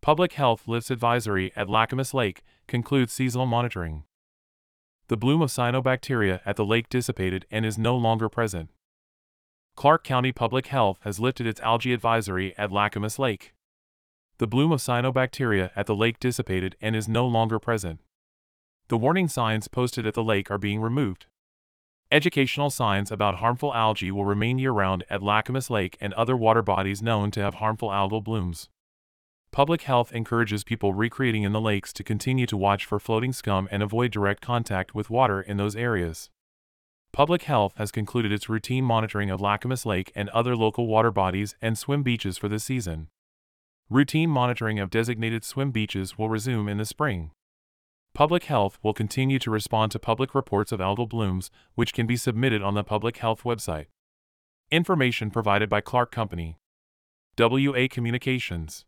Public Health Lifts Advisory at Lacamas Lake concludes seasonal monitoring. The bloom of cyanobacteria at the lake dissipated and is no longer present. Clark County Public Health has lifted its algae advisory at Lacamas Lake. The bloom of cyanobacteria at the lake dissipated and is no longer present. The warning signs posted at the lake are being removed. Educational signs about harmful algae will remain year round at Lacamas Lake and other water bodies known to have harmful algal blooms. Public health encourages people recreating in the lakes to continue to watch for floating scum and avoid direct contact with water in those areas. Public Health has concluded its routine monitoring of Lacamas Lake and other local water bodies and swim beaches for this season. Routine monitoring of designated swim beaches will resume in the spring. Public Health will continue to respond to public reports of algal blooms, which can be submitted on the Public Health website. Information provided by Clark Company. WA Communications